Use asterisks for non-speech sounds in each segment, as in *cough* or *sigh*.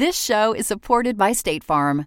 This show is supported by State Farm.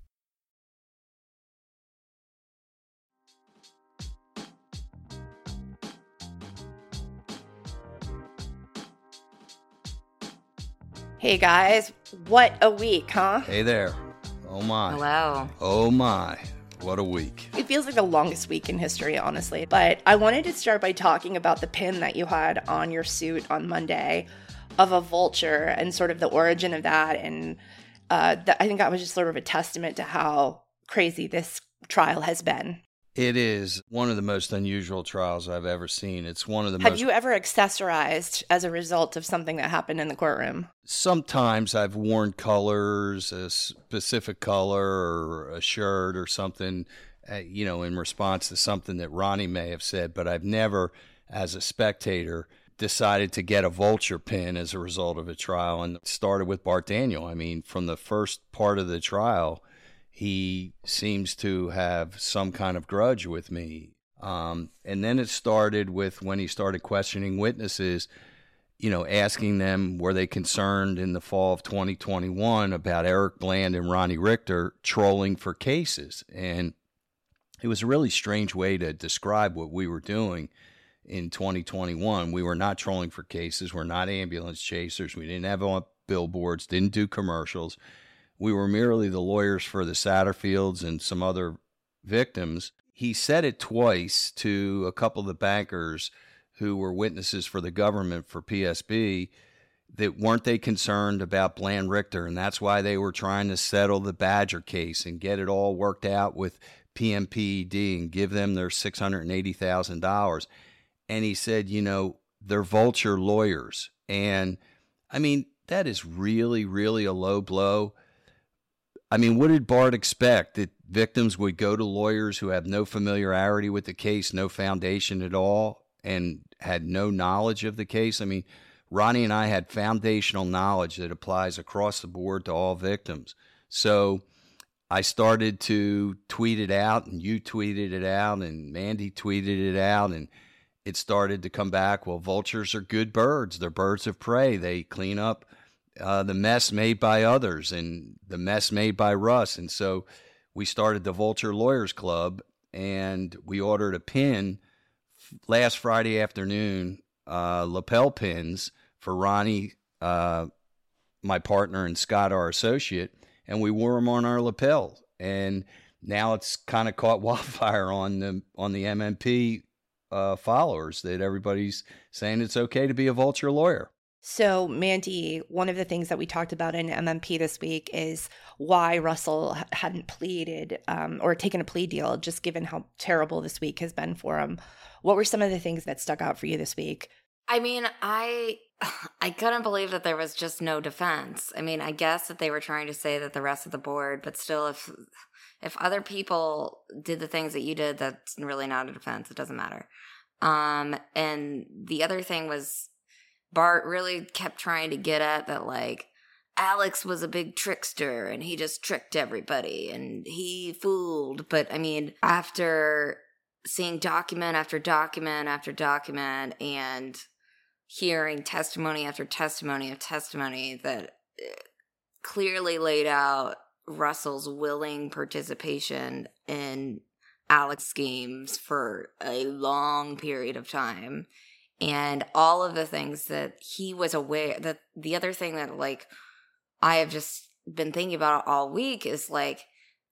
Hey guys, what a week, huh? Hey there. Oh my. Hello. Oh my. What a week. It feels like the longest week in history, honestly. But I wanted to start by talking about the pin that you had on your suit on Monday of a vulture and sort of the origin of that. And uh, th- I think that was just sort of a testament to how crazy this trial has been. It is one of the most unusual trials I've ever seen. It's one of the Have most. you ever accessorized as a result of something that happened in the courtroom? Sometimes I've worn colors, a specific color or a shirt or something, uh, you know, in response to something that Ronnie may have said, but I've never, as a spectator, decided to get a vulture pin as a result of a trial. And started with Bart Daniel. I mean, from the first part of the trial, he seems to have some kind of grudge with me. Um, and then it started with when he started questioning witnesses, you know, asking them were they concerned in the fall of 2021 about Eric Bland and Ronnie Richter trolling for cases. And it was a really strange way to describe what we were doing in 2021. We were not trolling for cases. We're not ambulance chasers. We didn't have billboards, didn't do commercials. We were merely the lawyers for the Satterfields and some other victims. He said it twice to a couple of the bankers who were witnesses for the government for PSB that weren't they concerned about Bland Richter and that's why they were trying to settle the Badger case and get it all worked out with PMPED and give them their $680,000 and he said, you know, they're vulture lawyers. And I mean that is really really a low blow I mean, what did Bart expect? That victims would go to lawyers who have no familiarity with the case, no foundation at all, and had no knowledge of the case? I mean, Ronnie and I had foundational knowledge that applies across the board to all victims. So I started to tweet it out, and you tweeted it out, and Mandy tweeted it out, and it started to come back. Well, vultures are good birds, they're birds of prey, they clean up uh, the mess made by others and the mess made by Russ. And so we started the Vulture Lawyers Club and we ordered a pin last Friday afternoon, uh, lapel pins for Ronnie, uh, my partner, and Scott, our associate. And we wore them on our lapel. And now it's kind of caught *laughs* wildfire on the on the MMP uh, followers that everybody's saying it's okay to be a vulture lawyer. So, Mandy, one of the things that we talked about in MMP this week is why Russell hadn't pleaded um, or taken a plea deal, just given how terrible this week has been for him. What were some of the things that stuck out for you this week? I mean, I *sighs* I couldn't believe that there was just no defense. I mean, I guess that they were trying to say that the rest of the board, but still, if if other people did the things that you did, that's really not a defense. It doesn't matter. Um, and the other thing was Bart really kept trying to get at that, like, Alex was a big trickster and he just tricked everybody and he fooled. But I mean, after seeing document after document after document and hearing testimony after testimony of testimony that eh, clearly laid out Russell's willing participation in Alex schemes for a long period of time and all of the things that he was aware that the other thing that like I have just been thinking about all week is like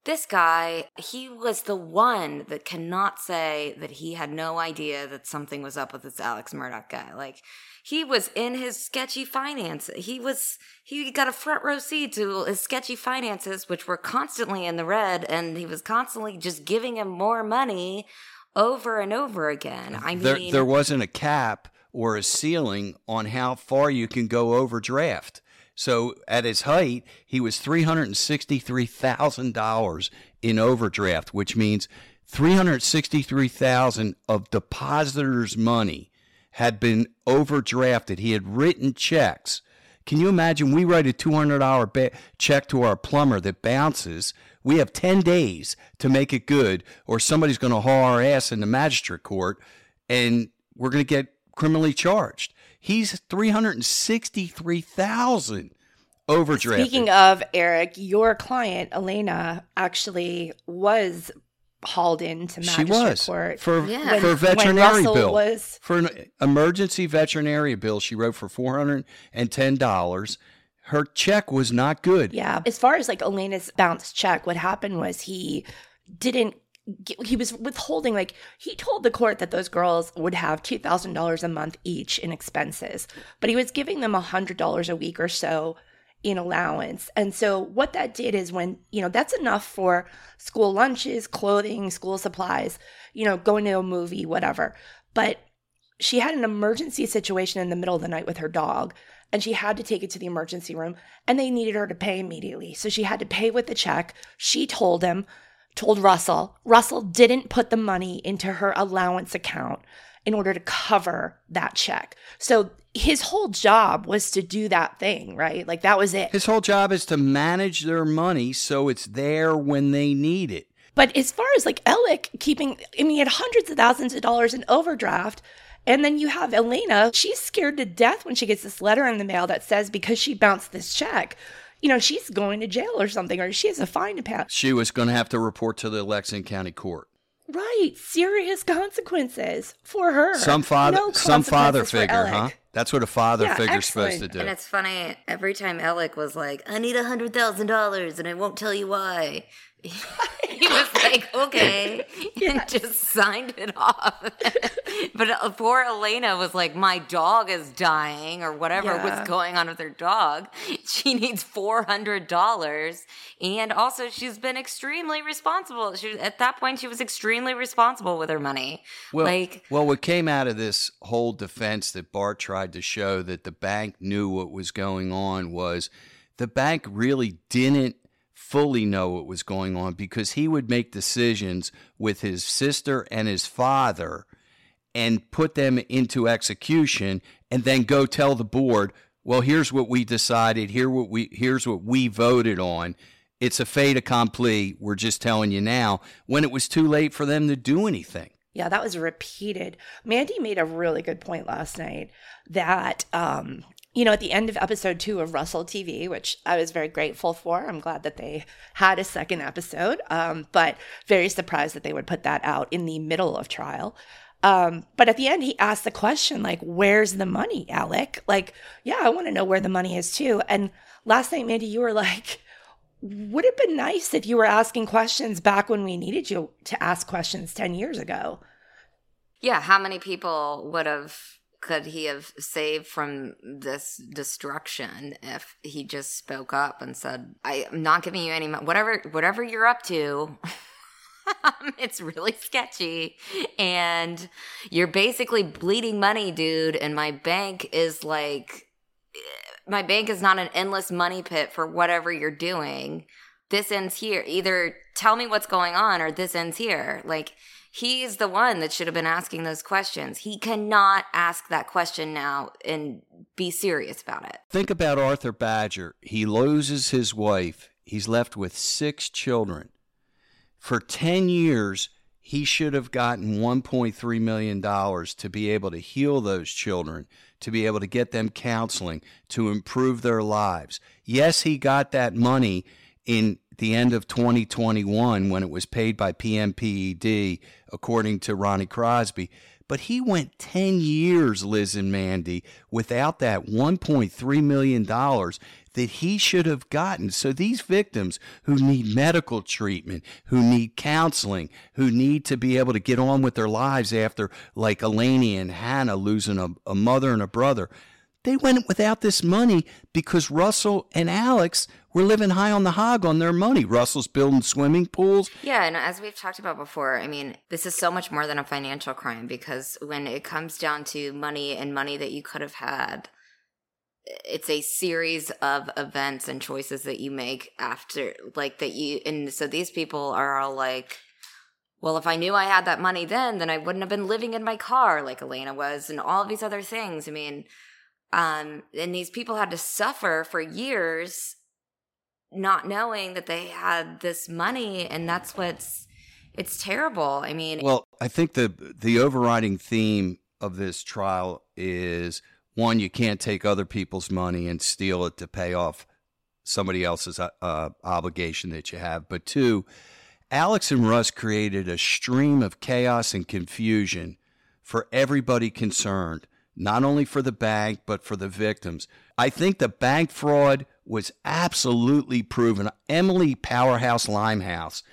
this guy, he was the one that cannot say that he had no idea that something was up with this Alex Murdaugh guy. Like he was in his sketchy finance. He was he got a front row seat to his sketchy finances, which were constantly in the red, and he was constantly just giving him more money over and over again. I mean, there, there wasn't a cap or a ceiling on how far you can go overdraft. So at his height, he was $363,000 in overdraft, which means 363,000 of depositors' money had been overdrafted. He had written checks. Can you imagine we write a $200 ba- check to our plumber that bounces? We have 10 days to make it good, or somebody's going to haul our ass in the magistrate court and we're going to get criminally charged. He's 363,000 overdrafted. Speaking of Eric, your client Elena actually was hauled into she magistrate was court for Yeah. for When- veterinary when bill was- for an emergency veterinary bill. She wrote for four hundred and ten dollars. Her check was not good. Yeah. As far as like Elena's bounce check, what happened was he didn't. He was withholding, like, he told the court that those girls would have $2,000 a month each in expenses, but he was giving them $100 a week or so in allowance. And so, what that did is when, you know, that's enough for school lunches, clothing, school supplies, you know, going to a movie, whatever. But she had an emergency situation in the middle of the night with her dog and she had to take it to the emergency room and they needed her to pay immediately. So she had to pay with the check. She told him, told Russell. Russell didn't put the money into her allowance account in order to cover that check. So his whole job was to do that thing, right? Like that was it. His whole job is to manage their money so it's there when they need it. But as far as like Alec keeping, I mean, he had hundreds of thousands of dollars in overdraft. And then you have Elena, she's scared to death when she gets this letter in the mail that says because she bounced this check, you know, she's going to jail or something, or she has a fine to pay. She was going to have to report to the Lexington County Court. Right. Serious consequences for her. Some father, No some father figure, huh? That's what a father Yeah, figure's supposed to excellent. do. And it's funny, every time Alec was like, I need a hundred thousand dollars and I won't tell you why. He was like, okay, *laughs* and *laughs* just signed it off. *laughs* but uh, poor Elena was like, my dog is dying or whatever Yeah. was going on with her dog. She needs $400. And also, she's been extremely responsible. She, at that point, she was extremely responsible with her money. Well, like, well, what came out of this whole defense that Bart tried to show that the bank knew what was going on was the bank really didn't fully know what was going on because he would make decisions with his sister and his father and put them into execution and then go tell the board, well, here's what we decided, here what we here's what we voted on. It's a fait accompli. We're just telling you now when it was too late for them to do anything. Yeah, that was repeated. Mandy made a really good point last night that, um, you know, at the end of episode two of Russell TV, which I was very grateful for. I'm glad that they had a second episode, um, but very surprised that they would put that out in the middle of trial. Um, but at the end, he asked the question, like, where's the money, Alec? Like, yeah, I want to know where the money is too. And last night, Mandy, you were like, would it have been nice if you were asking questions back when we needed you to ask questions 10 years ago? Yeah, how many people would have could he have saved from this destruction if he just spoke up and said, "I am not giving you any money. Whatever, whatever you're up to." *laughs* Um, it's really sketchy and you're basically bleeding money dude and my bank is like my bank is not an endless money pit for whatever you're doing this ends here either tell me what's going on or this ends here like he's the one that should have been asking those questions he cannot ask that question now and be serious about it Think about Arthur Badger. He loses his wife. He's left with six children. For 10 years, he should have gotten $1.3 million to be able to heal those children, to be able to get them counseling, to improve their lives. Yes, he got that money in the end of 2021 when it was paid by PMPED, according to Ronnie Crosby. But he went 10 years, Liz and Mandy, without that $1.3 million that he should have gotten. So these victims who need medical treatment, who need counseling, who need to be able to get on with their lives after, like Eleni and Hannah losing a, a mother and a brother, they went without this money because Russell and Alex were living high on the hog on their money. Russell's building swimming pools. Yeah, and as we've talked about before, I mean, this is so much more than a financial crime because when it comes down to money and money that you could have had, it's a series of events and choices that you make after like that you and so these people are all like well if i knew i had that money then then i wouldn't have been living in my car like elena was and all these other things i mean um and these people had to suffer for years not knowing that they had this money and that's what's it's terrible i mean well i think the the overriding theme of this trial is one, you can't take other people's money and steal it to pay off somebody else's uh, uh, obligation that you have. But two, Alex and Russ created a stream of chaos and confusion for everybody concerned, not only for the bank, but for the victims. I think the bank fraud was absolutely proven. Emily Powerhouse Limehouse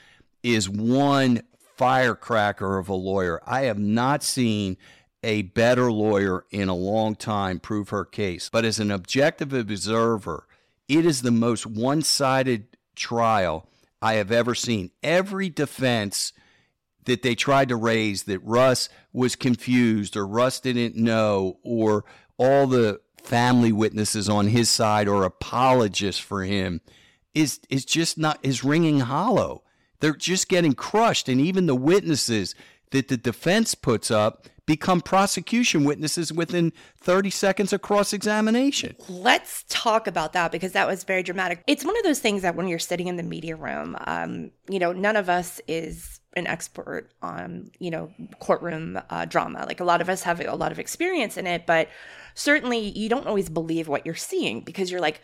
is one firecracker of a lawyer. I have not seen a better lawyer in a long time prove her case. But as an objective observer, it is the most one sided trial I have ever seen. Every defense that they tried to raise that Russ was confused or Russ didn't know or all the family witnesses on his side or apologists for him is is just not is ringing hollow. They're just getting crushed and even the witnesses that the defense puts up become prosecution witnesses within 30 seconds of cross examination. Let's talk about that because that was very dramatic. It's one of those things that when you're sitting in the media room, um, you know, none of us is an expert on, you know, courtroom uh, drama. Like a lot of us have a lot of experience in it, but certainly you don't always believe what you're seeing because you're like,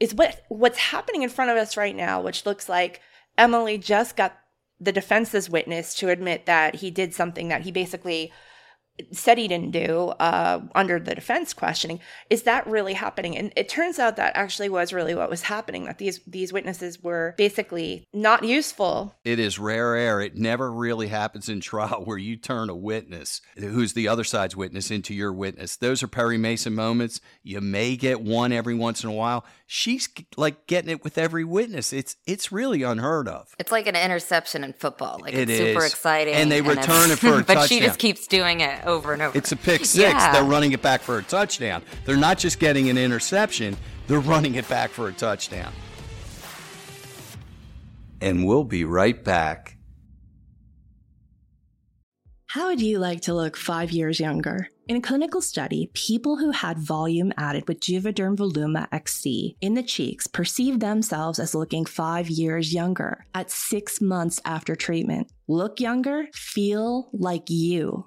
is what what's happening in front of us right now, which looks like Emily just got the defense's witness to admit that he did something that he basically said he didn't do uh, under the defense questioning is that really happening? And it turns out that actually was really what was happening that these these witnesses were basically not useful. It is rare air. It never really happens in trial where you turn a witness who's the other side's witness into your witness. Those are perry mason moments. You may get one every once in a while. She's like getting it with every witness. It's it's really unheard of. It's like an interception in football. Like it it's is. super exciting and they and return it for a *laughs* but touchdown. she just keeps doing it over and over. It's a pick six. Yeah. They're running it back for a touchdown. They're not just getting an interception, they're running it back for a touchdown. And we'll be right back. How would you like to look five years younger? In a clinical study, people who had volume added with Juvederm Voluma XC in the cheeks perceived themselves as looking five years younger at six months after treatment. Look younger, feel like you.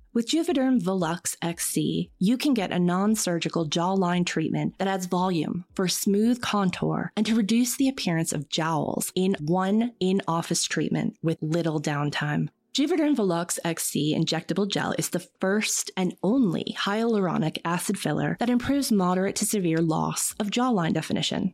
With Juvederm Volux XC, you can get a non surgical jawline treatment that adds volume for smooth contour and to reduce the appearance of jowls in one in office treatment with little downtime. Juvederm Volux XC injectable gel is the first and only hyaluronic acid filler that improves moderate to severe loss of jawline definition.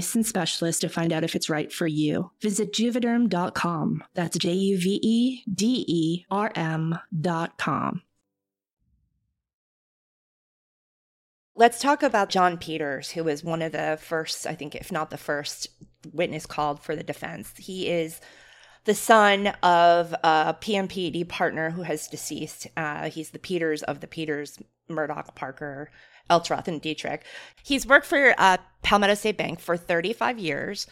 specialist to find out if it's right for you. Visit juvederm.com. That's J U V E D E R M.com. Let's talk about John Peters, who was one of the first, I think, if not the first witness called for the defense. He is the son of a PMPED partner who has deceased. Uh, he's the Peters of the Peters, Murdaugh, Parker, Eltzroth, and Detrick. He's worked for uh, Palmetto State Bank for 35 years,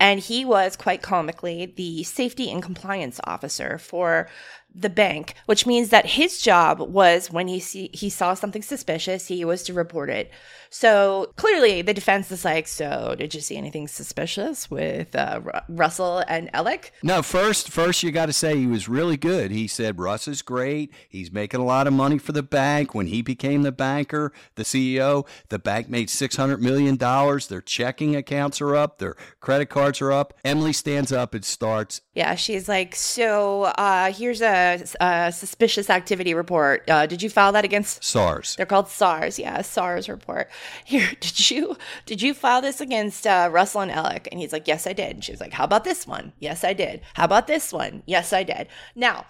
and he was quite comically the safety and compliance officer for the bank, which means that his job was when he see, he saw something suspicious, he was to report it. So clearly, the defense is like, "So, did you see anything suspicious with uh, Russell and Alec?" No, first, first you got to say he was really good. He said Russ is great. He's making a lot of money for the bank. When he became the banker, the CEO, the bank made six hundred million dollars. Their checking accounts are up. Their credit cards are up. Emily stands up and starts. Yeah, she's like, "So, uh, here's a, a, suspicious activity report. Uh, did you file that against SARS? They're called SARS. Yeah, SARS report. Here, *laughs* did you did you file this against uh, Russell and Alec? And he's like, yes, I did. And she was like, how about this one? Yes, I did. How about this one? Yes, I did. Now,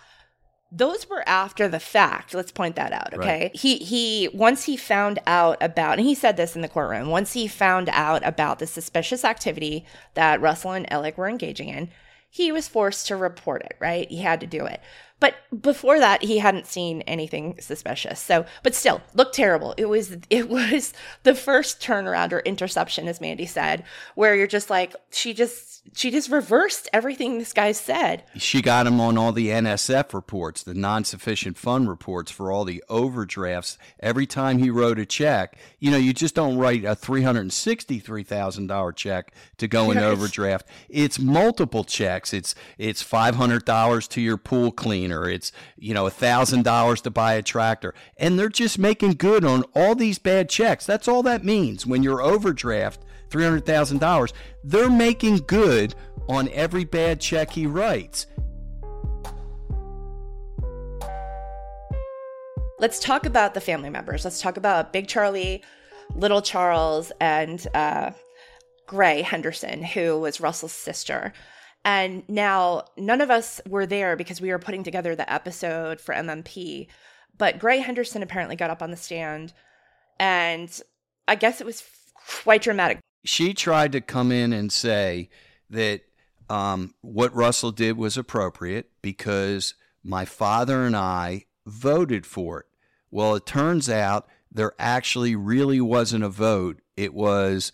those were after the fact. Let's point that out, okay? Right. He he once he found out about and he said this in the courtroom. Once he found out about the suspicious activity that Russell and Alec were engaging in, he was forced to report it, right? He had to do it. But before that, he hadn't seen anything suspicious. So, but still, looked terrible. It was it was *laughs* the first turnaround or interception, as Mandy said, where you're just like, she just she just reversed everything this guy said. She got him on all the NSF reports, the non-sufficient fund reports for all the overdrafts. Every time he wrote a check, you know, you just don't write a three hundred and sixty-three thousand dollar check to go in overdraft. It's multiple checks. It's it's five hundred dollars to your pool cleaner. It's you know a thousand dollars to buy a tractor, and they're just making good on all these bad checks. That's all that means when you're overdraft $300,000, they're making good on every bad check he writes. Let's talk about the family members. Let's talk about Big Charlie, Little Charles, and uh, Gray Henderson, who was Russell's sister. And now none of us were there because we were putting together the episode for MMP. But Gray Henderson apparently got up on the stand, and I guess it was quite dramatic she tried to come in and say that um, what Russell did was appropriate because my father and I voted for it. Well, it turns out there actually really wasn't a vote. It was,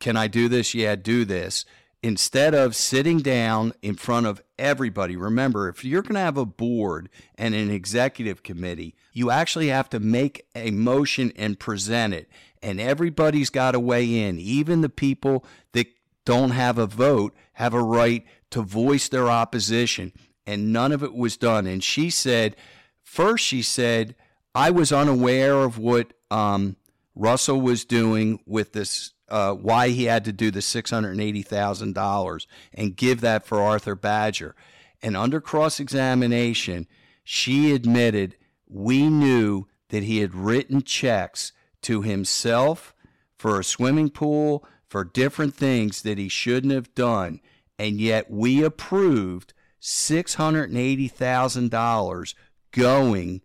can I do this? Yeah, do this. Instead of sitting down in front of everybody, remember, if you're going to have a board and an executive committee, you actually have to make a motion and present it and everybody's got to weigh in. Even the people that don't have a vote have a right to voice their opposition. And none of it was done. And she said, first, she said, I was unaware of what um, Russell was doing with this, uh, why he had to do the $680,000 and give that for Arthur Badger. And under cross examination, she admitted we knew that he had written checks to himself for a swimming pool, for different things that he shouldn't have done. And yet we approved $680,000 going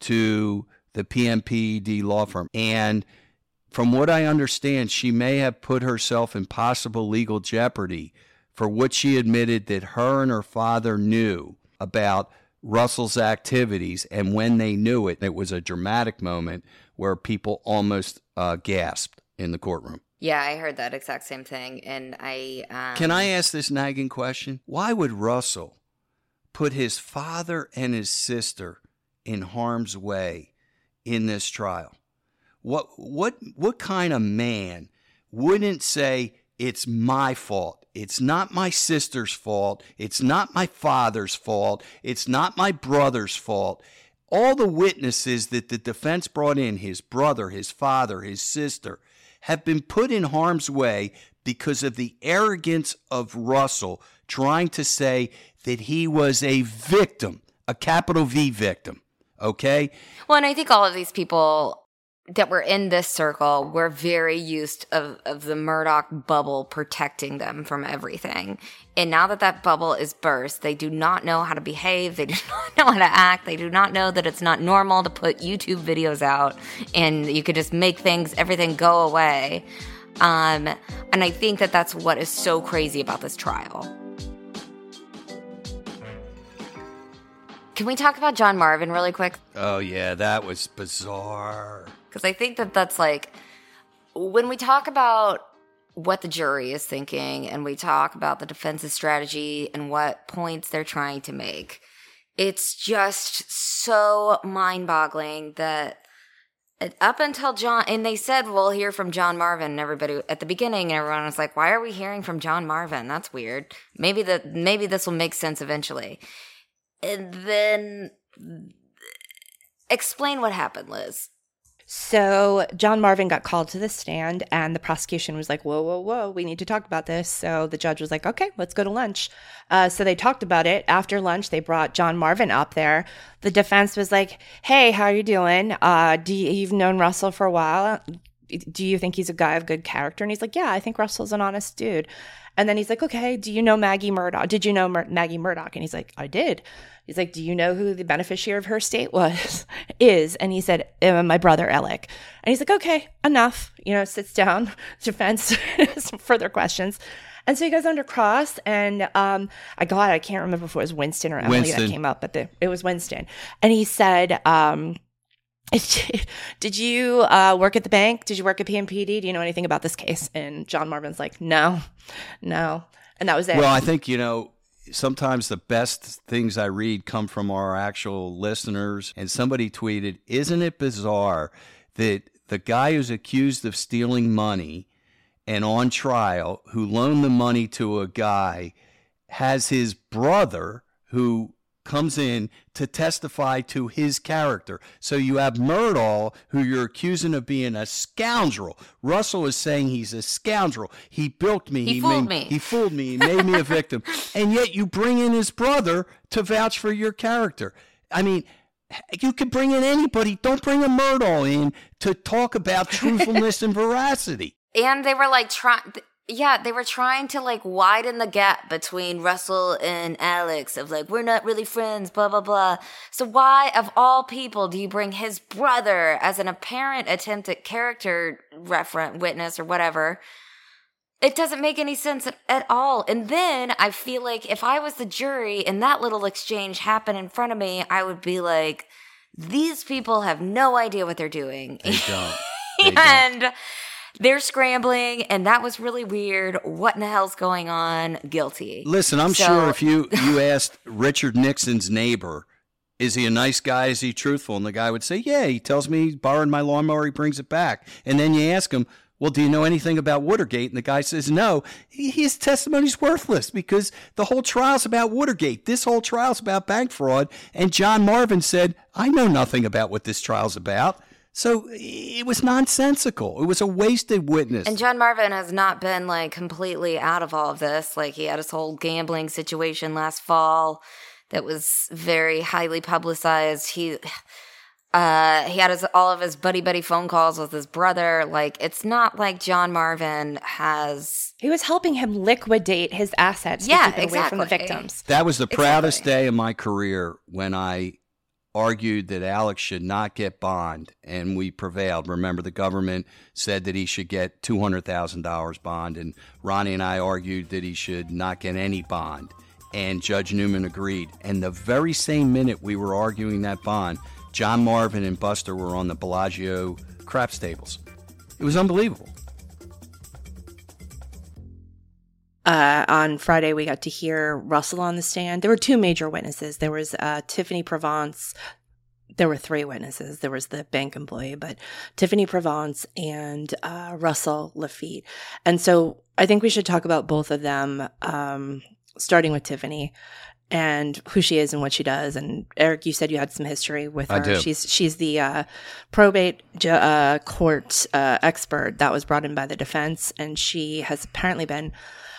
to the PMPED law firm. And from what I understand, she may have put herself in possible legal jeopardy for what she admitted that her and her father knew about Russell's activities. And when they knew it, it was a dramatic moment where people almost uh, gasped in the courtroom. Yeah, I heard that exact same thing. And I. Um... Can I ask this nagging question? Why would Russell put his father and his sister in harm's way in this trial? What, what, what kind of man wouldn't say, it's my fault. It's not my sister's fault. It's not my father's fault. It's not my brother's fault. All the witnesses that the defense brought in, his brother, his father, his sister, have been put in harm's way because of the arrogance of Russell trying to say that he was a victim, a capital V victim. Okay? Well, and I think all of these people that were in this circle were very used of, of the Murdaugh bubble protecting them from everything. And now that that bubble is burst, they do not know how to behave. They do *laughs* not know how to act. They do not know that it's not normal to put YouTube videos out and you could just make things, everything go away. Um, and I think that that's what is so crazy about this trial. Can we talk about John Marvin really quick? Oh, yeah, that was bizarre. Because I think that that's like when we talk about what the jury is thinking and we talk about the defense's strategy and what points they're trying to make, it's just so mind boggling that uh, up until John, and they said we'll hear from John Marvin, and everybody at the beginning, and everyone was like, "Why are we hearing from John Marvin? That's weird. Maybe that maybe this will make sense eventually." And then explain what happened, Liz. So John Marvin got called to the stand, and the prosecution was like, "Whoa, whoa, whoa! We need to talk about this." So the judge was like, "Okay, let's go to lunch." Uh, so they talked about it. After lunch, they brought John Marvin up there. The defense was like, "Hey, how are you doing? Uh, do you, you've known Russell for a while? Do you think he's a guy of good character?" And he's like, "Yeah, I think Russell's an honest dude." And then he's like, "Okay, do you know Maggie Murdaugh? Did you know Mur- Maggie Murdaugh? And he's like, "I did." He's like, "Do you know who the beneficiary of her estate was?" *laughs* is and he said, uh, "My brother Alec." And he's like, "Okay, enough." You know, sits down. *laughs* Defense, some *laughs* further questions. And so he goes under cross, and um, I God, I can't remember if it was Winston or Emily Winston. that came up, but the, it was Winston. And he said, um, *laughs* "Did you uh, work at the bank? Did you work at PMPED? Do you know anything about this case?" And John Marvin's like, "No, no," and that was it. Well, I think, you know, sometimes the best things I read come from our actual listeners. And somebody tweeted, Isn't it bizarre that the guy who's accused of stealing money and on trial, who loaned the money to a guy, has his brother who comes in to testify to his character. So you have Murdaugh, who you're accusing of being a scoundrel. Russell is saying he's a scoundrel. He bilked me. He fooled made, me. He fooled me. He made me a victim. *laughs* And yet you bring in his brother to vouch for your character. I mean, you could bring in anybody. Don't bring a Murdaugh in to talk about truthfulness and *laughs* veracity. And they were like trying, yeah, they were trying to like widen the gap between Russell and Alex of like, we're not really friends, blah, blah, blah. So why, of all people, do you bring his brother as an apparent attempt at character referent witness or whatever? It doesn't make any sense at, at all. And then I feel like if I was the jury and that little exchange happened in front of me, I would be like, these people have no idea what they're doing. They *laughs* don't. They don't. They're scrambling, and that was really weird. What in the hell's going on? Guilty. Listen, I'm So- sure if you *laughs* you asked Richard Nixon's neighbor, is he a nice guy? Is he truthful? And the guy would say, Yeah, he tells me he borrowed my lawnmower, he brings it back. And then you ask him, Well, do you know anything about Watergate? And the guy says, No. His testimony's worthless because the whole trial's about Watergate. This whole trial's about bank fraud. And John Marvin said, I know nothing about what this trial's about. So it was nonsensical. It was a wasted witness. And John Marvin has not been like completely out of all of this. Like he had his whole gambling situation last fall that was very highly publicized. He *sighs* uh he had his all of his buddy buddy phone calls with his brother. Like it's not like John Marvin has he was helping him liquidate his assets Yeah, to keep it away from the victims. That was the Exactly. proudest day of my career when I argued that Alex should not get bond, and we prevailed. Remember, the government said that he should get $200,000 bond, and Ronnie and I argued that he should not get any bond. And Judge Newman agreed. And the very same minute we were arguing that bond, John Marvin and Buster were on the Bellagio craps tables. It was unbelievable. Uh, on Friday, we got to hear Russell on the stand. There were two major witnesses. There was uh, Tiffany Provence, there were three witnesses. There was the bank employee, but Tiffany Provence and uh, Russell Laffitte. And so I think we should talk about both of them, um, starting with Tiffany and who she is and what she does. And Eric, you said you had some history with her. I do. She's she's the uh, probate ju- uh, court uh, expert that was brought in by the defense, and she has apparently been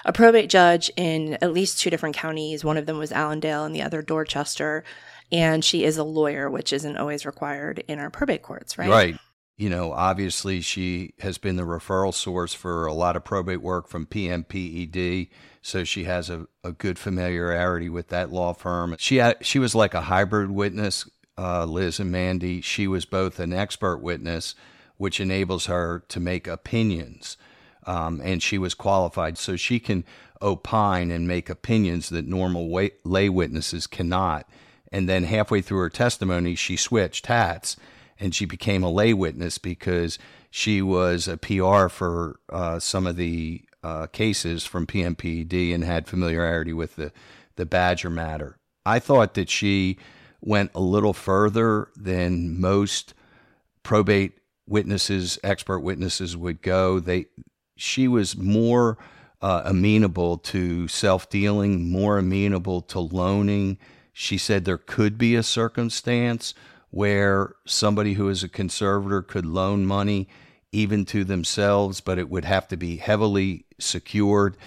a probate judge in at least two different counties. One of them was Allendale, and the other Dorchester. And she is a lawyer, which isn't always required in our probate courts, right? Right. You know, obviously, she has been the referral source for a lot of probate work from PMPED. So she has a, a good familiarity with that law firm. She had, she was like a hybrid witness, uh, Liz and Mandy. She was both an expert witness, which enables her to make opinions. Um, and she was qualified, so she can opine and make opinions that normal way, lay witnesses cannot. And then halfway through her testimony, she switched hats and she became a lay witness because she was a PR for uh, some of the uh, cases from PMPED and had familiarity with the, the Badger matter. I thought that she went a little further than most probate witnesses, expert witnesses would go. They, she was more uh, amenable to self dealing, more amenable to loaning. She said there could be a circumstance where somebody who is a conservator could loan money even to themselves, but it would have to be heavily secured.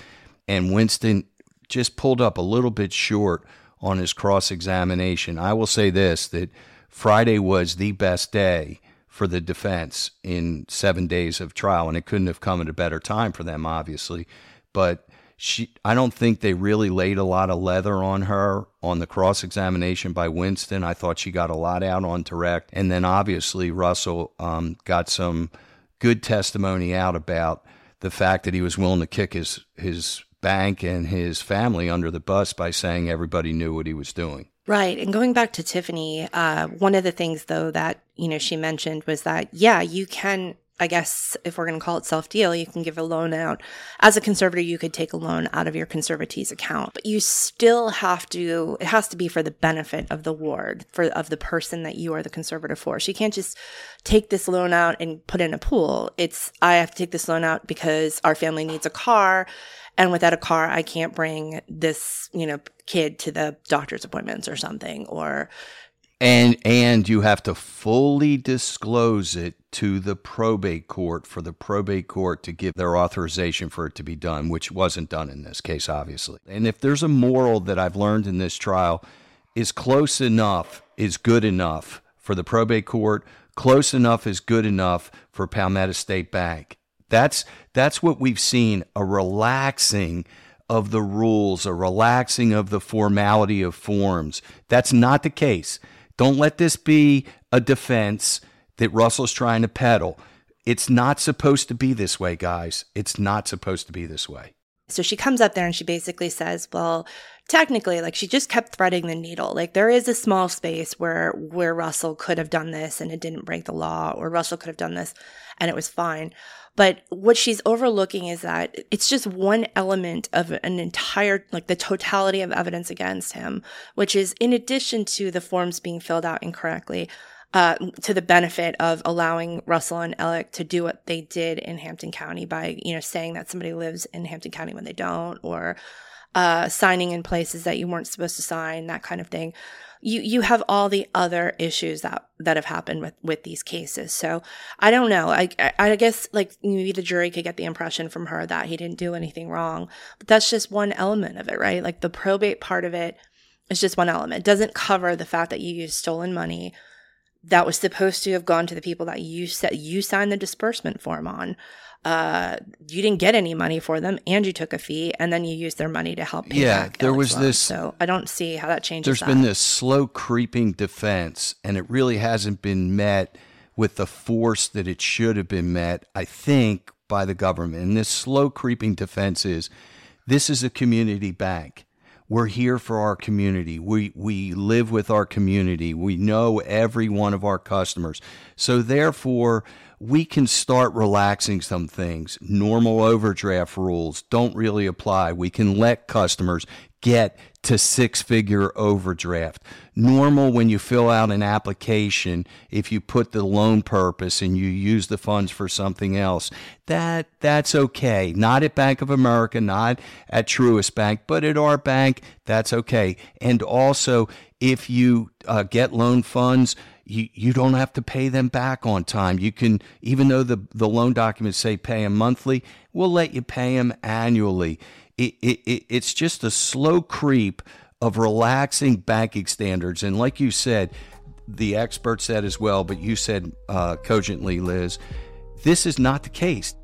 And Winston just pulled up a little bit short on his cross examination. I will say this that Friday was the best day for the defense in seven days of trial, and it couldn't have come at a better time for them, obviously. But she, I don't think they really laid a lot of leather on her on the cross examination by Winston. I thought she got a lot out on direct, and then obviously Russell um, got some good testimony out about the fact that he was willing to kick his his bank and his family under the bus by saying everybody knew what he was doing. Right. And going back to Tiffany, uh, one of the things though that, you know, she mentioned was that, yeah, you can, I guess if we're going to call it self deal, you can give a loan out. As a conservator, you could take a loan out of your conservatee's account, but you still have to, it has to be for the benefit of the ward, for, of the person that you are the conservator for. So you can't just take this loan out and put in a pool. It's, I have to take this loan out because our family needs a car and without a car i can't bring this you know kid to the doctor's appointments or something or and and you have to fully disclose it to the probate court for the probate court to give their authorization for it to be done which wasn't done in this case obviously. And if there's a moral that i've learned in this trial is close enough is good enough for the probate court close enough is good enough for palmetto state bank that's that's what we've seen a relaxing of the rules, a relaxing of the formality of forms. That's not the case. Don't let this be a defense that Russell's trying to peddle. It's not supposed to be this way, guys. It's not supposed to be this way. So she comes up there and she basically says, well, technically, like she just kept threading the needle. Like there is a small space where where Russell could have done this and it didn't break the law, or Russell could have done this and it was fine. But what she's overlooking is that it's just one element of an entire, like the totality of evidence against him, which is in addition to the forms being filled out incorrectly, uh, to the benefit of allowing Russell and Alec to do what they did in Hampton County by, you know, saying that somebody lives in Hampton County when they don't, or uh, signing in places that you weren't supposed to sign, that kind of thing you you have all the other issues that that have happened with with these cases. So I don't know. I I guess like maybe the jury could get the impression from her that he didn't do anything wrong, but that's just one element of it, right? Like the probate part of it is just one element. It doesn't cover the fact that you used stolen money that was supposed to have gone to the people that you said you signed the disbursement form on uh, you didn't get any money for them and you took a fee and then you used their money to help pay yeah back there was this so i don't see how that changes There's that. been this slow creeping defense and it really hasn't been met with the force that it should have been met i think by the government and this slow creeping defense is this is a community bank we're here for our community. We we live with our community. We know every one of our customers. So therefore, we can start relaxing some things. Normal overdraft rules don't really apply. We can let customers get to six figure overdraft. Normal when you fill out an application, if you put the loan purpose and you use the funds for something else, that that's okay. Not at Bank of America, not at Truist Bank, but at our bank, that's okay. And also, if you uh, get loan funds, you, you don't have to pay them back on time. You can, even though the, the loan documents say pay them monthly, we'll let you pay them annually it, it, it's just a slow creep of relaxing banking standards. And like you said, the expert said as well, but you said uh, cogently, Liz, this is not the case.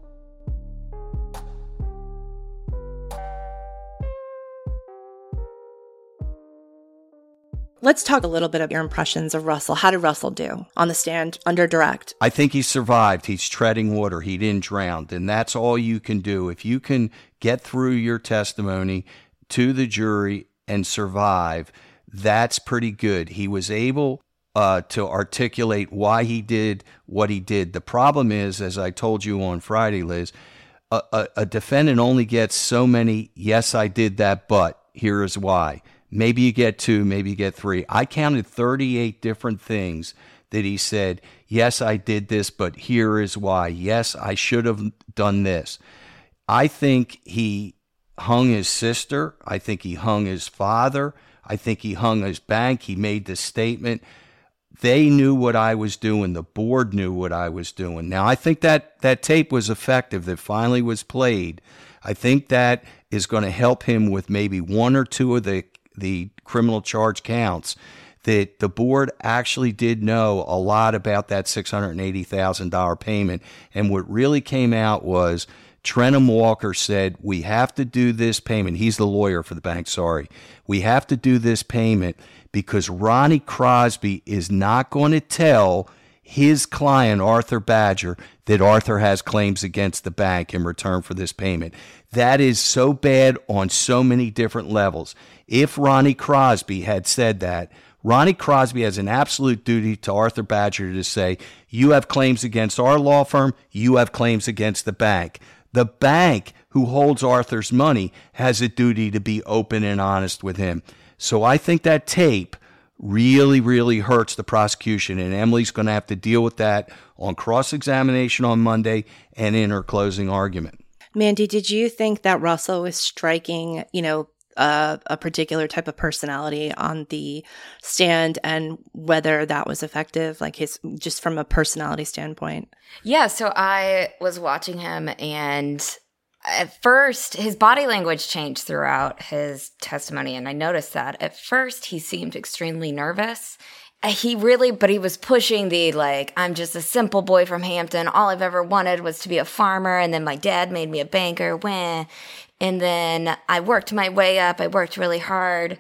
Let's talk a little bit of your impressions of Russell. How did Russell do on the stand under direct? I think he survived. He's treading water. He didn't drown. And that's all you can do. If you can get through your testimony to the jury and survive, that's pretty good. He was able uh, to articulate why he did what he did. The problem is, as I told you on Friday, Liz, a, a, a defendant only gets so many, yes, I did that, but here is why. Maybe you get two, maybe you get three. I counted 38 different things that he said, Yes, I did this, but here is why. Yes, I should have done this. I think he hung his sister. I think he hung his father. I think he hung his bank. He made the statement. They knew what I was doing. The board knew what I was doing. Now, I think that that tape was effective that finally was played. I think that is going to help him with maybe one or two of the the criminal charge counts that the board actually did know a lot about that $680,000 payment. And what really came out was Trenum Walker said, We have to do this payment. He's the lawyer for the bank, sorry. We have to do this payment because Ronnie Crosby is not going to tell his client, Arthur Badger, that Arthur has claims against the bank in return for this payment. That is so bad on so many different levels. If Ronnie Crosby had said that, Ronnie Crosby has an absolute duty to Arthur Badger to say, You have claims against our law firm, you have claims against the bank. The bank who holds Arthur's money has a duty to be open and honest with him. So I think that tape really, really hurts the prosecution. And Emily's going to have to deal with that on cross examination on Monday and in her closing argument. Mandy, did you think that Russell was striking, you know, uh, a particular type of personality on the stand and whether that was effective, like his just from a personality standpoint? Yeah. So I was watching him and at first his body language changed throughout his testimony and i noticed that. At first he seemed extremely nervous. Uh, he really but he was pushing the like i'm just a simple boy from hampton. All i've ever wanted was to be a farmer and then my dad made me a banker when and then i worked my way up. I worked really hard.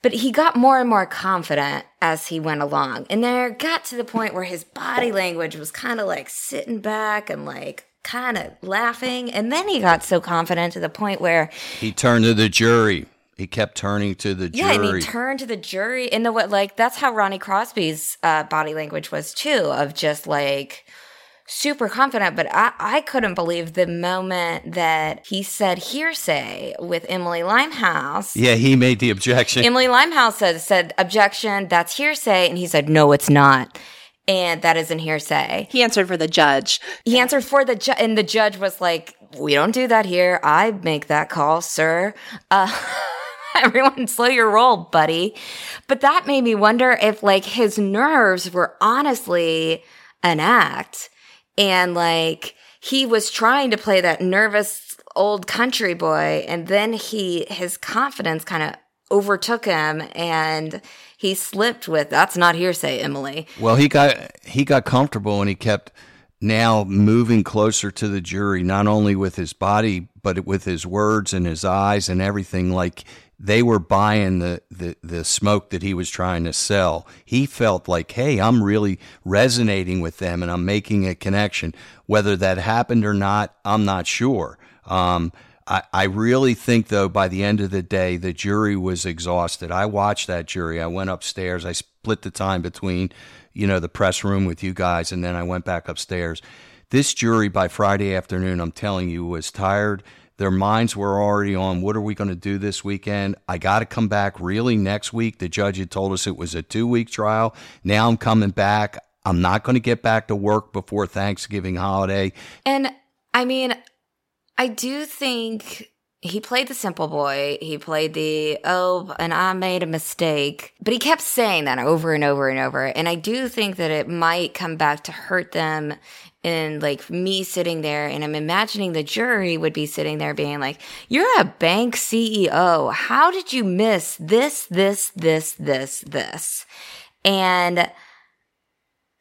But he got more and more confident as he went along. And there got to the point where his body language was kind of like sitting back and like kind of laughing. And then he got so confident to the point where he turned to the jury. He kept turning to the jury. Yeah, and he turned to the jury. And the what like that's how Ronnie Crosby's uh, body language was too, of just like super confident. But I, I couldn't believe the moment that he said hearsay with Emily Limehouse. Yeah, he made the objection. Emily Limehouse said said objection. That's hearsay, and he said no, it's not and that isn't hearsay. He answered for the judge. He answered for the judge, and the judge was like, "We don't do that here. I make that call, sir." Uh, *laughs* everyone, slow your roll, buddy. But that made me wonder if, like, his nerves were honestly an act, and like he was trying to play that nervous old country boy, and then he his confidence kind of overtook him and he slipped with that's not hearsay, Emily. Well, he got he got comfortable and he kept now moving closer to the jury, not only with his body but with his words and his eyes and everything. Like they were buying the, the, the smoke that he was trying to sell. He felt like, hey, I'm really resonating with them and I'm making a connection. Whether that happened or not, I'm not sure. Um, I, I really think, though, by the end of the day, the jury was exhausted. I watched that jury. I went upstairs. I split the time between, you know, the press room with you guys, and then I went back upstairs. This jury, by Friday afternoon, I'm telling you, was tired. Their minds were already on what are we going to do this weekend? I got to come back really next week. The judge had told us it was a two week trial. Now I'm coming back. I'm not going to get back to work before Thanksgiving holiday. And I mean, I do think he played the simple boy. He played the, oh, and I made a mistake. But he kept saying that over and over and over. And I do think that it might come back to hurt them and like me sitting there and I'm imagining the jury would be sitting there being like, You're a bank CEO. How did you miss this, this, this, this, this? And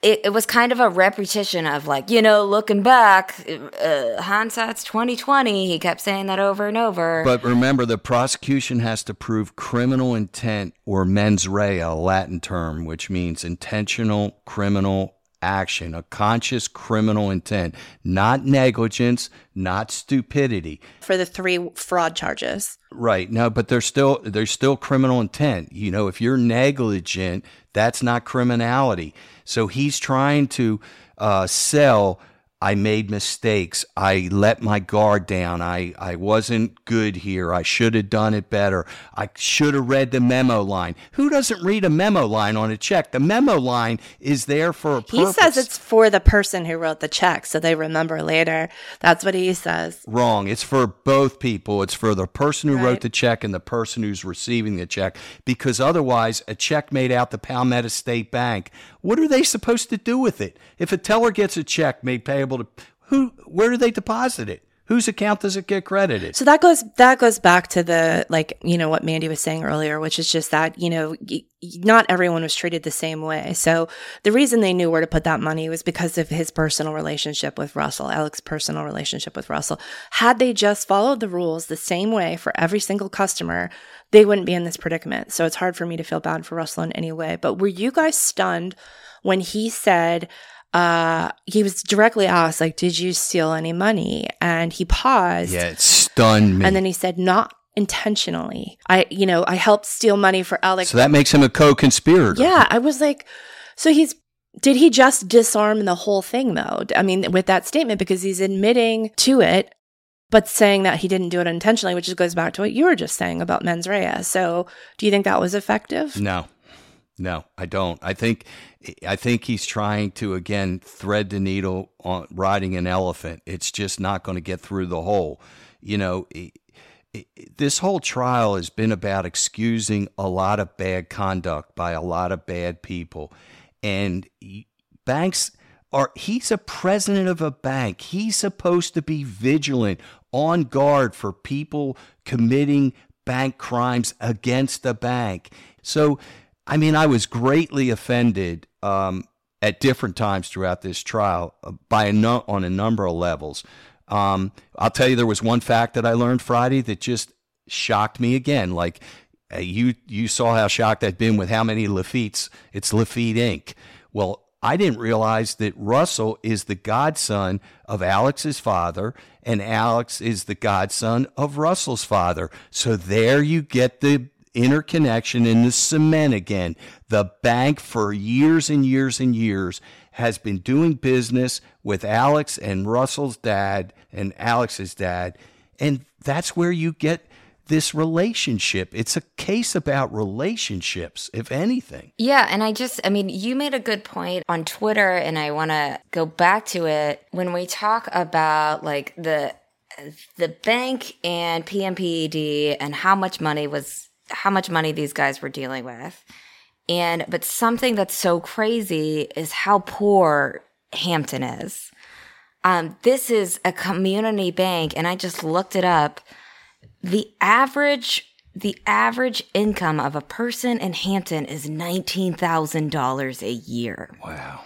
it, it was kind of a repetition of like, you know, looking back, uh, hindsight's 2020. He kept saying that over and over. But remember, the prosecution has to prove criminal intent or mens rea, a Latin term, which means intentional criminal action, a conscious criminal intent, not negligence, not stupidity. For the three fraud charges. Right. No, but there's still there's still criminal intent. You know, if you're negligent, that's not criminality. So he's trying to uh, sell I made mistakes. I let my guard down. I, I wasn't good here. I should have done it better. I should have read the memo line. Who doesn't read a memo line on a check? The memo line is there for a purpose. He says it's for the person who wrote the check so they remember later. That's what he says. Wrong. It's for both people. It's for the person who right. wrote the check and the person who's receiving the check because otherwise a check made out the Palmetto State Bank what are they supposed to do with it? If a teller gets a check made payable to who, where do they deposit it? Whose account does it get credited? So that goes that goes back to the like you know what Mandy was saying earlier, which is just that you know not everyone was treated the same way. So the reason they knew where to put that money was because of his personal relationship with Russell, Alex's personal relationship with Russell. Had they just followed the rules the same way for every single customer, they wouldn't be in this predicament. So it's hard for me to feel bad for Russell in any way. But were you guys stunned when he said, uh, he was directly asked, like, did you steal any money? And he paused. Yeah, it stunned me. And then he said, not intentionally. I, you know, I helped steal money for Alex. So that makes him a co-conspirator. Yeah. I was like, so he's, did he just disarm the whole thing though? I mean, with that statement, because he's admitting to it but saying that he didn't do it intentionally, which goes back to what you were just saying about mens rea. So, do you think that was effective? No, no, I don't. I think I think he's trying to again thread the needle on riding an elephant. It's just not going to get through the hole. You know, this whole trial has been about excusing a lot of bad conduct by a lot of bad people, and banks are he's a president of a bank. He's supposed to be vigilant, on guard for people committing bank crimes against the bank. So, I mean, I was greatly offended um, at different times throughout this trial uh, by a no- on a number of levels. Um, I'll tell you, there was one fact that I learned Friday that just shocked me again. Like uh, you, you saw how shocked I'd been with how many Laffitte's. It's Lafitte Inc. Well, I didn't realize that Russell is the godson of Alex's father, and Alex is the godson of Russell's father. So there you get the interconnection in the cement again. The bank for years and years and years has been doing business with Alex and Russell's dad and Alex's dad. And that's where you get this relationship. It's a case about relationships, if anything. Yeah. And I just, I mean, you made a good point on Twitter, and I want to go back to it when we talk about like the, the bank and PMPED and how much money was, how much money these guys were dealing with. And, but something that's so crazy is how poor Hampton is. Um, this is a community bank, and I just looked it up the average the average income of a person in Hampton is $19,000 a year. Wow.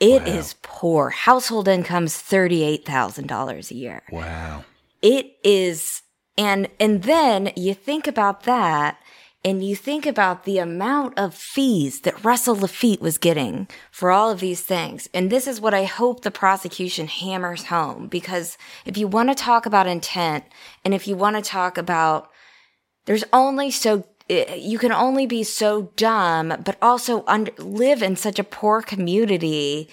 It wow. is poor. Household income's $38,000 a year. Wow. It is and and then you think about that and you think about the amount of fees that Russell Laffitte was getting for all of these things. And this is what I hope the prosecution hammers home because if you want to talk about intent and if you want to talk about there's only so eh, you can only be so dumb but also under, live in such a poor community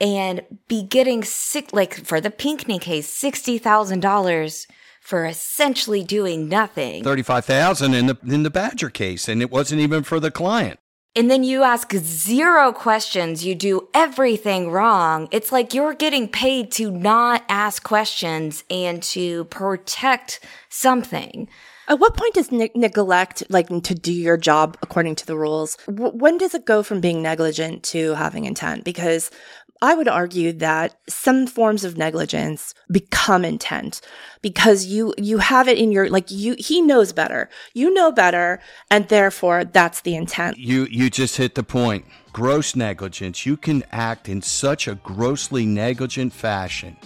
and be getting sick like for the Pinckney case $60,000 for essentially doing nothing. 35,000 in the in the Badger case and it wasn't even for the client. And then you ask zero questions, you do everything wrong. It's like you're getting paid to not ask questions and to protect something. At what point does ne- neglect, like to do your job according to the rules, w- when does it go from being negligent to having intent? Because I would argue that some forms of negligence become intent because you you have it in your like you he knows better. You know better and therefore that's the intent. You you just hit the point. Gross negligence. You can act in such a grossly negligent fashion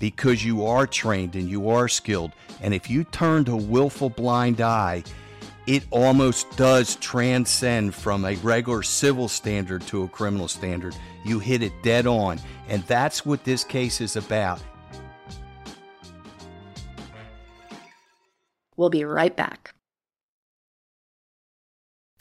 because you are trained and you are skilled. And if you turn a willful blind eye, it almost does transcend from a regular civil standard to a criminal standard. You hit it dead on. And that's what this case is about. We'll be right back.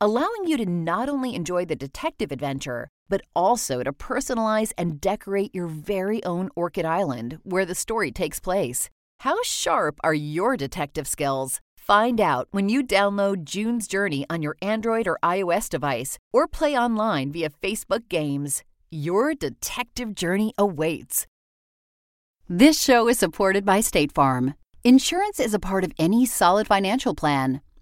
allowing you to not only enjoy the detective adventure, but also to personalize and decorate your very own Orchid Island where the story takes place. How sharp are your detective skills? Find out when you download June's Journey on your Android or iOS device or play online via Facebook Games. Your detective journey awaits. This show is supported by State Farm. Insurance is a part of any solid financial plan.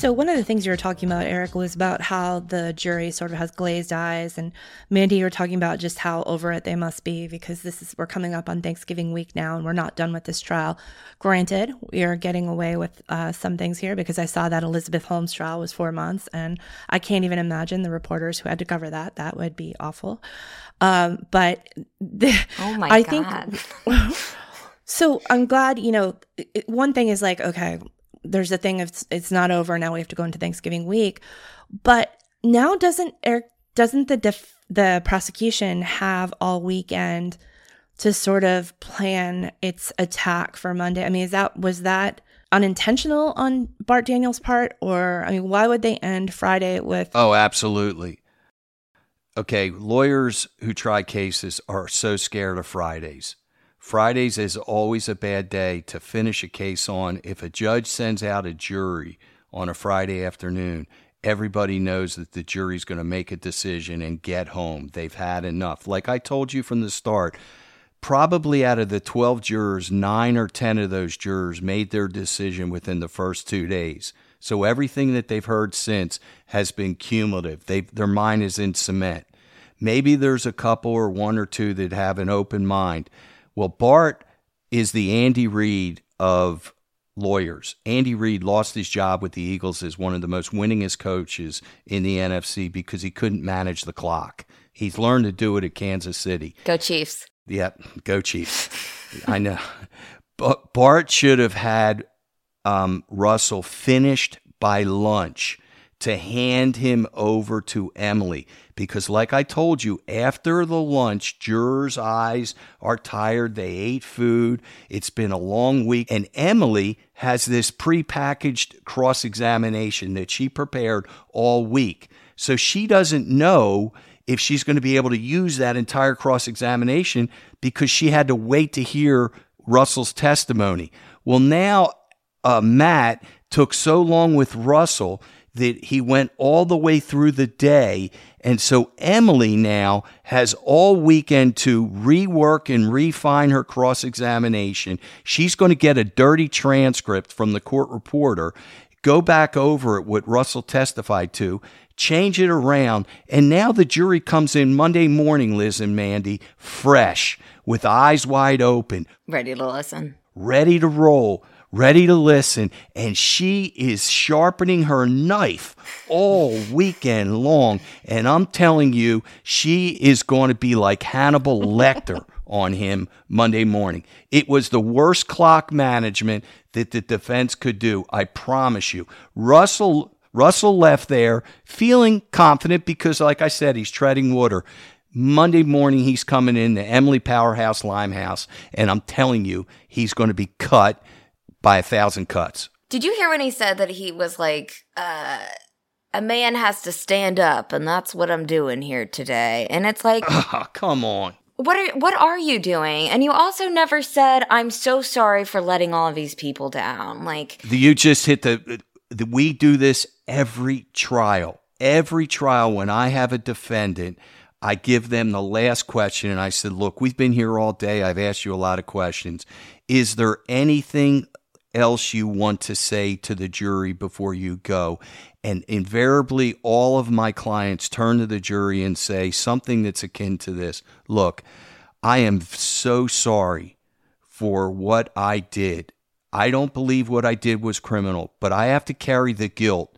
So one of the things you were talking about, Eric, was about how the jury sort of has glazed eyes, and Mandy, you were talking about just how over it they must be because this is we're coming up on Thanksgiving week now, and we're not done with this trial. Granted, we are getting away with uh, some things here because I saw that Elizabeth Holmes trial was four months, and I can't even imagine the reporters who had to cover that. That would be awful. Um, but the, *laughs* Oh my I God. think. *laughs* So I'm glad, you know, one thing is like, okay, there's a thing of it's, it's not over now. We have to go into Thanksgiving week, but now doesn't Eric doesn't the def, the prosecution have all weekend to sort of plan its attack for Monday? I mean, is that was that unintentional on Bart Daniels' part, or I mean, why would they end Friday with? Oh, absolutely. Okay, lawyers who try cases are so scared of Fridays. Fridays is always a bad day to finish a case on. If a judge sends out a jury on a Friday afternoon, everybody knows that the jury's going to make a decision and get home. They've had enough. Like I told you from the start, probably out of the 12 jurors, nine or 10 of those jurors made their decision within the first two days. So everything that they've heard since has been cumulative. They, their mind is in cement. Maybe there's a couple or one or two that have an open mind. Well, Bart is the Andy Reid of lawyers. Andy Reid lost his job with the Eagles as one of the most winningest coaches in the NFC because he couldn't manage the clock. He's learned to do it at Kansas City. Go Chiefs. Yep, go Chiefs. I know. But Bart should have had um, Russell finished by lunch to hand him over to Emily because, like I told you, after the lunch, jurors' eyes are tired. They ate food. It's been a long week. And Emily has this prepackaged cross examination that she prepared all week. So she doesn't know if she's going to be able to use that entire cross examination because she had to wait to hear Russell's testimony. Well, now uh, Matt took so long with Russell that he went all the way through the day. And so Emily now has all weekend to rework and refine her cross examination. She's going to get a dirty transcript from the court reporter, go back over it, what Russell testified to, change it around. And now the jury comes in Monday morning, Liz and Mandy, fresh, with eyes wide open, Ready to listen. ready to roll, ready to listen. And she is sharpening her knife all weekend long. And I'm telling you, she is going to be like Hannibal *laughs* Lecter on him Monday morning. It was the worst clock management that the defense could do. I promise you. Russell. Russell left there feeling confident because, like I said, he's treading water. Monday morning, he's coming in the Emily Powerhouse Limehouse, and I'm telling you, he's going to be cut by a thousand cuts. Did you hear when he said that he was like, uh, a man has to stand up, and that's what I'm doing here today? And it's like, Oh, *laughs* come on. what are what are you doing? And you also never said, I'm so sorry for letting all of these people down. Like, You just hit the, the. We do this every trial. Every trial, when I have a defendant, I give them the last question and I said, Look, we've been here all day. I've asked you a lot of questions. Is there anything else you want to say to the jury before you go? And invariably, all of my clients turn to the jury and say something that's akin to this Look, I am so sorry for what I did. I don't believe what I did was criminal, but I have to carry the guilt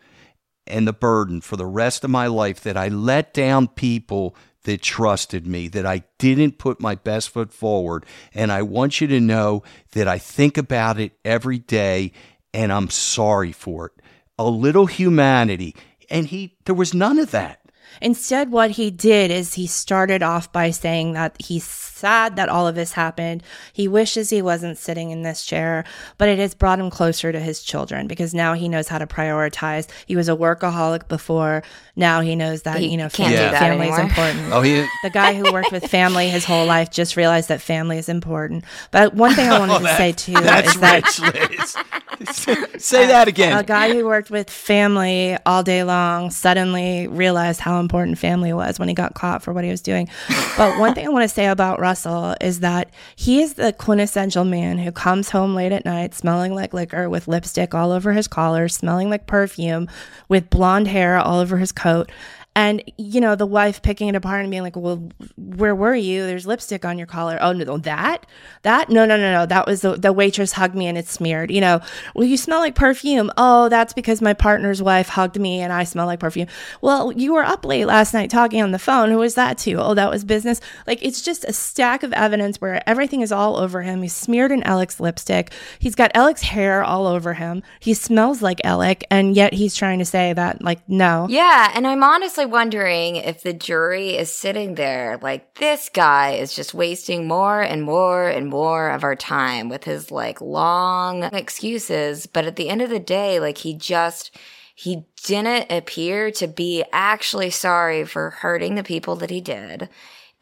and the burden for the rest of my life that I let down people that trusted me, that I didn't put my best foot forward. And I want you to know that I think about it every day and I'm sorry for it. A little humanity. And he, there was none of that. Instead, what he did is he started off by saying that he's sad that all of this happened. He wishes he wasn't sitting in this chair, but it has brought him closer to his children because now he knows how to prioritize. He was a workaholic before. Now he knows that, He you know, family, do that family is important. Oh, he, The guy who worked with family his whole life just realized that family is important. But one thing I wanted to *laughs* oh, say too that's is that Liz. *laughs* Say that again. a guy who worked with family all day long suddenly realized how important family was when he got caught for what he was doing. But one thing I want to say about Russell is that he is the quintessential man who comes home late at night smelling like liquor with lipstick all over his collar, smelling like perfume, with blonde hair all over his coat. And you know the wife picking it apart and being like, "Well, where were you? There's lipstick on your collar." Oh no, that, that, no, no, no, no. That was the the waitress hugged me and it's smeared. You know, well, you smell like perfume. Oh, that's because my partner's wife hugged me and I smell like perfume. Well, you were up late last night talking on the phone. Who was that to? Oh, that was business. Like it's just a stack of evidence where everything is all over him. He's smeared in Alex lipstick. He's got Alex hair all over him. He smells like Alec, and yet he's trying to say that like no. Yeah, and I'm honestly wondering if the jury is sitting there like this guy is just wasting more and more and more of our time with his like long excuses, but at the end of the day like he just he didn't appear to be actually sorry for hurting the people that he did.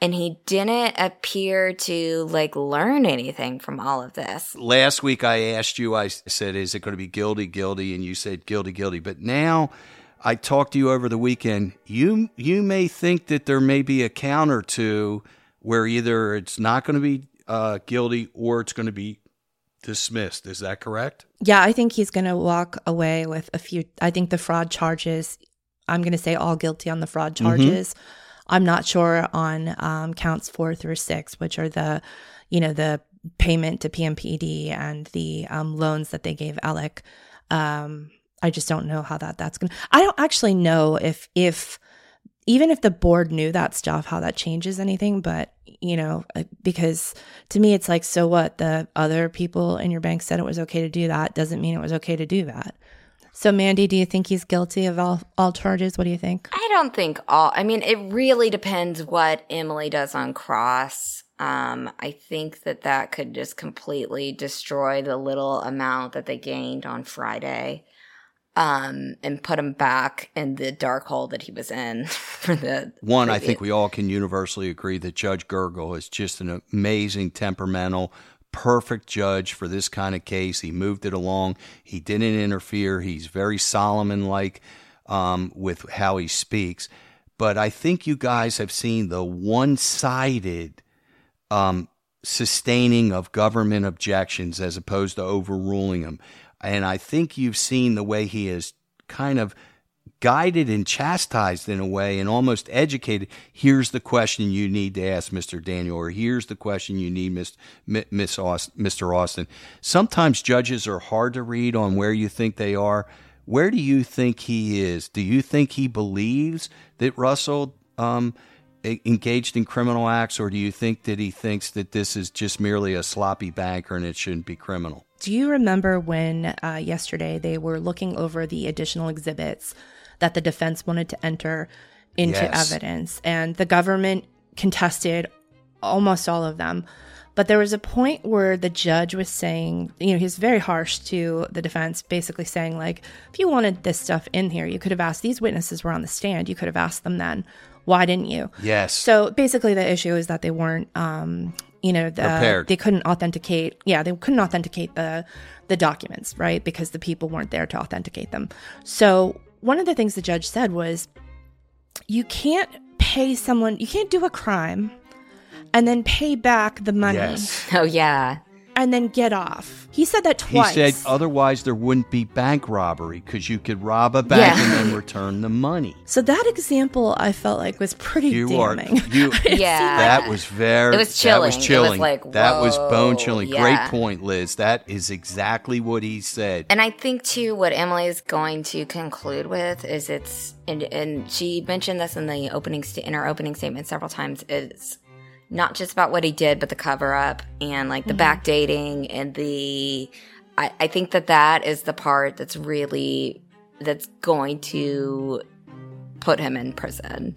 And he didn't appear to like learn anything from all of this. last week I asked you, I said, is it going to be guilty, guilty? And you said guilty, guilty. But now I talked to you over the weekend. You you may think that there may be a count or two where either it's not going to be uh, guilty or it's going to be dismissed. Is that correct? Yeah, I think he's going to walk away with a few. I think the fraud charges, I'm going to say all guilty on the fraud charges. I'm not sure on um, counts four through six, which are the, you know, the payment to PMPED and the um, loans that they gave Alec. Um, I just don't know how that that's going to. I don't actually know if if even if the board knew that stuff, how that changes anything. But you know, uh, because to me, it's like, so what? The other people in your bank said it was okay to do that. Doesn't mean it was okay to do that. So, Mandy, do you think he's guilty of all, all charges? What do you think? I don't think all. I mean, it really depends what Emily does on cross. Um, I think that that could just completely destroy the little amount that they gained on Friday. Um, and put him back in the dark hole that he was in *laughs* for the one. previous. I think we all can universally agree that Judge Gergel is just an amazing, temperamental, perfect judge for this kind of case. He moved it along. He didn't interfere. He's very Solomon like um, with how he speaks. But I think you guys have seen the one sided um, sustaining of government objections as opposed to overruling them. And I think you've seen the way he has kind of guided and chastised in a way and almost educated. Here's the question you need to ask Mr. Daniel, or here's the question you need, Mr. Austin. Sometimes judges are hard to read on where you think they are. Where do you think he is? Do you think he believes that Russell um, engaged in criminal acts, or do you think that he thinks that this is just merely a sloppy banker and it shouldn't be criminal? Do you remember when uh, yesterday they were looking over the additional exhibits that the defense wanted to enter into Yes. evidence, and the government contested almost all of them? But there was a point where the judge was saying, you know, he was very harsh to the defense, basically saying, like, if you wanted this stuff in here, you could have asked these witnesses were on the stand. You could have asked them then. Why didn't you? Yes. So basically, the issue is that they weren't, um, you know, the, Prepared. they couldn't authenticate. Yeah, they couldn't authenticate the the documents, right? Because the people weren't there to authenticate them. So one of the things the judge said was, you can't pay someone, you can't do a crime, and then pay back the money, yes. Oh yeah. And then get off. He said that twice. He said otherwise there wouldn't be bank robbery because you could rob a bank Yeah. and then return the money. so that example, I felt like was pretty You damning. are you. *laughs* Yeah. That was very. It was That chilling. was It was chilling. like, that was bone chilling. yeah. Great point, Liz. That is exactly what he said. And I think too, what Emily is going to conclude with is it's, and, and she mentioned this in the opening sta- in her opening statement several times. It's not just about what he did, but the cover up and like the mm-hmm. backdating and the. I, I think that that is the part that's really that's going to put him in prison.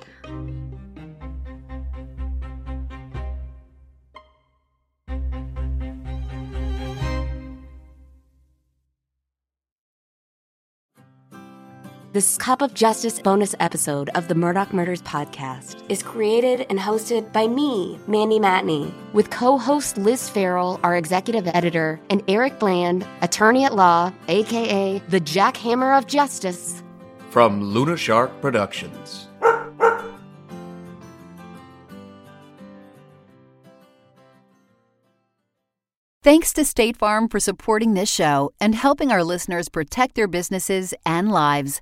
This Cup of Justice bonus episode of the Murdaugh Murders podcast is created and hosted by me, Mandy Matney, with co host Liz Farrell, our executive editor, and Eric Bland, attorney at law, aka the Jackhammer of Justice. From Luna Shark Productions. Thanks to State Farm for supporting this show and helping our listeners protect their businesses and lives.